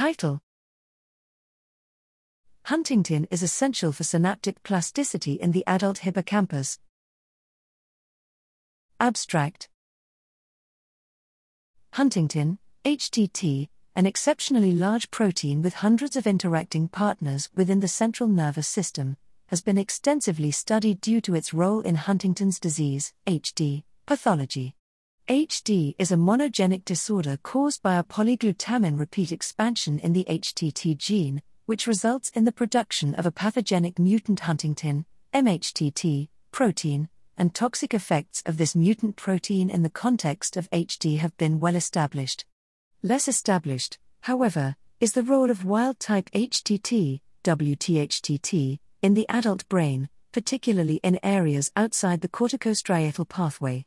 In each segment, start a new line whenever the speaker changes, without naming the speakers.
Title Huntingtin is essential for synaptic plasticity in the adult hippocampus. Abstract Huntingtin, HTT, an exceptionally large protein with hundreds of interacting partners within the central nervous system, has been extensively studied due to its role in Huntington's disease, HD, pathology. HD is a monogenic disorder caused by a polyglutamine repeat expansion in the HTT gene, which results in the production of a pathogenic mutant Huntingtin, MHTT, protein, and toxic effects of this mutant protein in the context of HD have been well established. Less established, however, is the role of wild type HTT, WTHTT, in the adult brain, particularly in areas outside the corticostriatal pathway.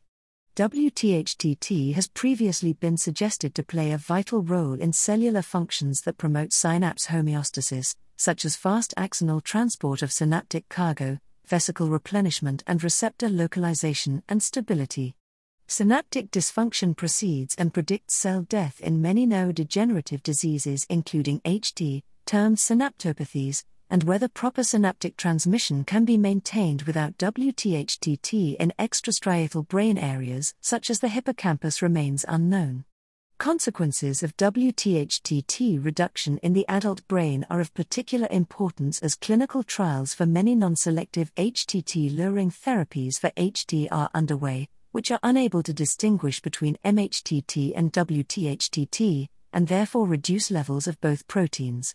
WTHTT has previously been suggested to play a vital role in cellular functions that promote synapse homeostasis, such as fast axonal transport of synaptic cargo, vesicle replenishment, and receptor localization and stability. Synaptic dysfunction precedes and predicts cell death in many neurodegenerative diseases, including HD, termed synaptopathies, and whether proper synaptic transmission can be maintained without WTHTT in extrastriatal brain areas, such as the hippocampus, remains unknown. Consequences of WTHTT reduction in the adult brain are of particular importance as clinical trials for many non selective HTT lowering therapies for HD are underway, which are unable to distinguish between MHTT and WTHTT, and therefore reduce levels of both proteins.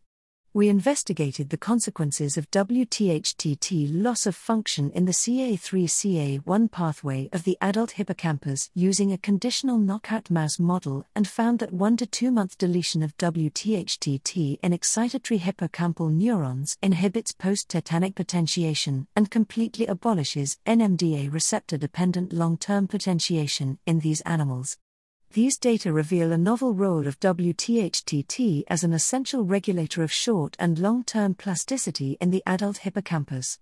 We investigated the consequences of WTHTT loss of function in the CA3CA1 pathway of the adult hippocampus using a conditional knockout mouse model and found that 1 to 2 month deletion of WTHTT in excitatory hippocampal neurons inhibits post tetanic potentiation and completely abolishes NMDA receptor dependent long term potentiation in these animals. These data reveal a novel role of WTHTT as an essential regulator of short and long term plasticity in the adult hippocampus.